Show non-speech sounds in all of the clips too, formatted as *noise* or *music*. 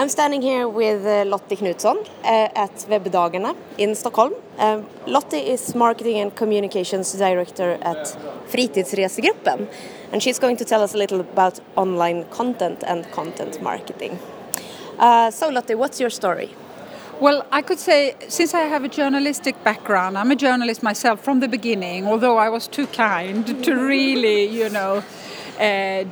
I'm standing here with uh, Lottie Knutsson uh, at Webdagarna in Stockholm. Uh, Lottie is Marketing and Communications Director at Fritidsresegruppen and she's going to tell us a little about online content and content marketing. Uh, so Lottie, what's your story? Well, I could say, since I have a journalistic background, I'm a journalist myself from the beginning, although I was too kind to really, you know,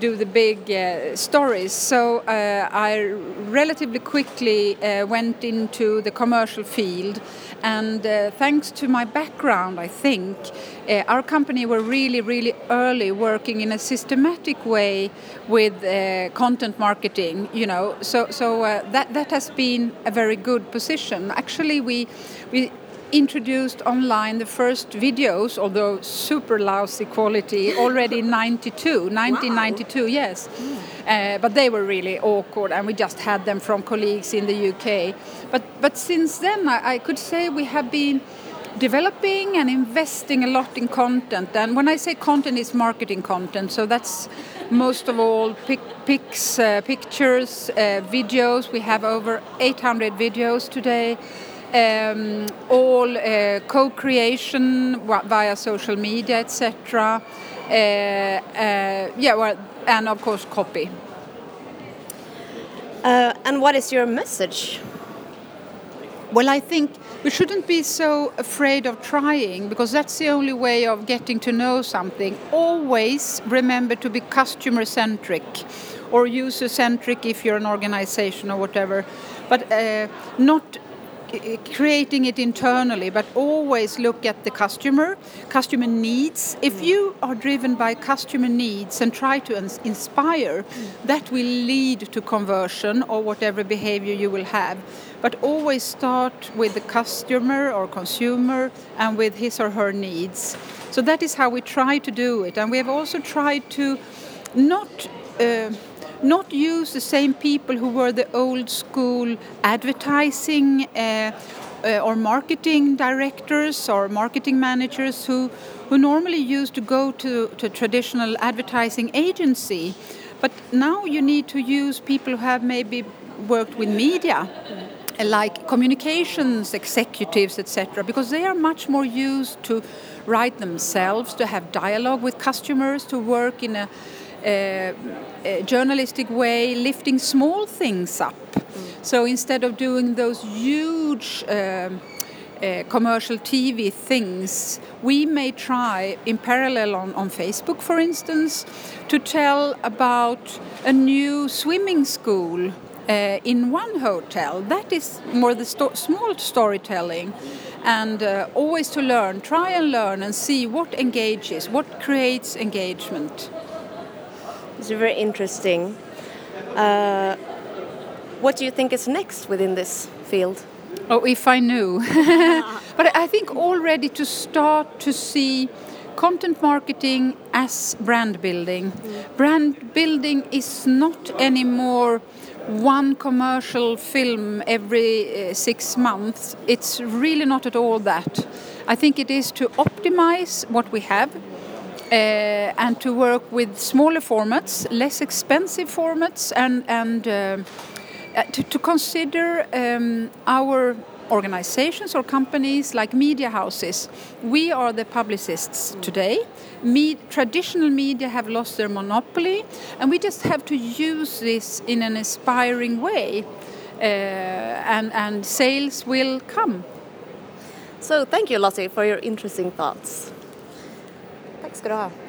do the big uh, stories. So uh, I relatively quickly uh, went into the commercial field, and uh, thanks to my background, I think uh, our company were really, really early working in a systematic way with content marketing. You know, so so that that has been a very good position. Actually, we we introduced online the first videos, although super lousy quality, already in *laughs* 92, 1992, wow. yes. Mm. Uh, but they were really awkward, and we just had them from colleagues in the UK. But, but since then, I, I could say we have been developing and investing a lot in content. And when I say content, it's marketing content. So that's most of all pic, pics, uh, pictures, uh, videos. We have over 800 videos today um, all uh, co-creation via social media, etc. Uh, uh, yeah, well, and of course copy. Uh, and what is your message? Well, I think we shouldn't be so afraid of trying because that's the only way of getting to know something. Always remember to be customer centric or user centric if you're an organization or whatever, but uh, not creating it internally, but always look at the customer, customer needs. If mm. you are driven by customer needs and try to inspire, mm. that will lead to conversion or whatever behavior you will have. But always start with the customer or consumer and with his or her needs. So that is how we try to do it. And we have also tried to not. Uh, not use the same people who were the old school advertising uh, uh, or marketing directors or marketing managers who, who normally used to go to, to traditional advertising agency. But now you need to use people who have maybe worked with media like communications executives, etc., because they are much more used to write themselves, to have dialogue with customers, to work in a uh, journalistic way, lifting small things up. Mm. So instead of doing those huge um, uh, commercial TV things, we may try in parallel on, on Facebook, for instance, to tell about a new swimming school uh, in one hotel. That is more the sto small storytelling. And uh, always to learn, try and learn and see what engages, what creates engagement. It's very interesting. Uh, what do you think is next within this field? Oh, if I knew. *laughs* but I think already to start to see content marketing as brand building. Mm. Brand building is not anymore one commercial film every uh, six months. It's really not at all that. I think it is to optimize what we have and to work with smaller formats, less expensive formats, and and uh, uh, to, to, consider um, our organizations or companies like media houses. We are the publicists today. Me traditional media have lost their monopoly, and we just have to use this in an inspiring way, uh, and and sales will come. So thank you, Lottie, for your interesting thoughts. Tack ska du ha.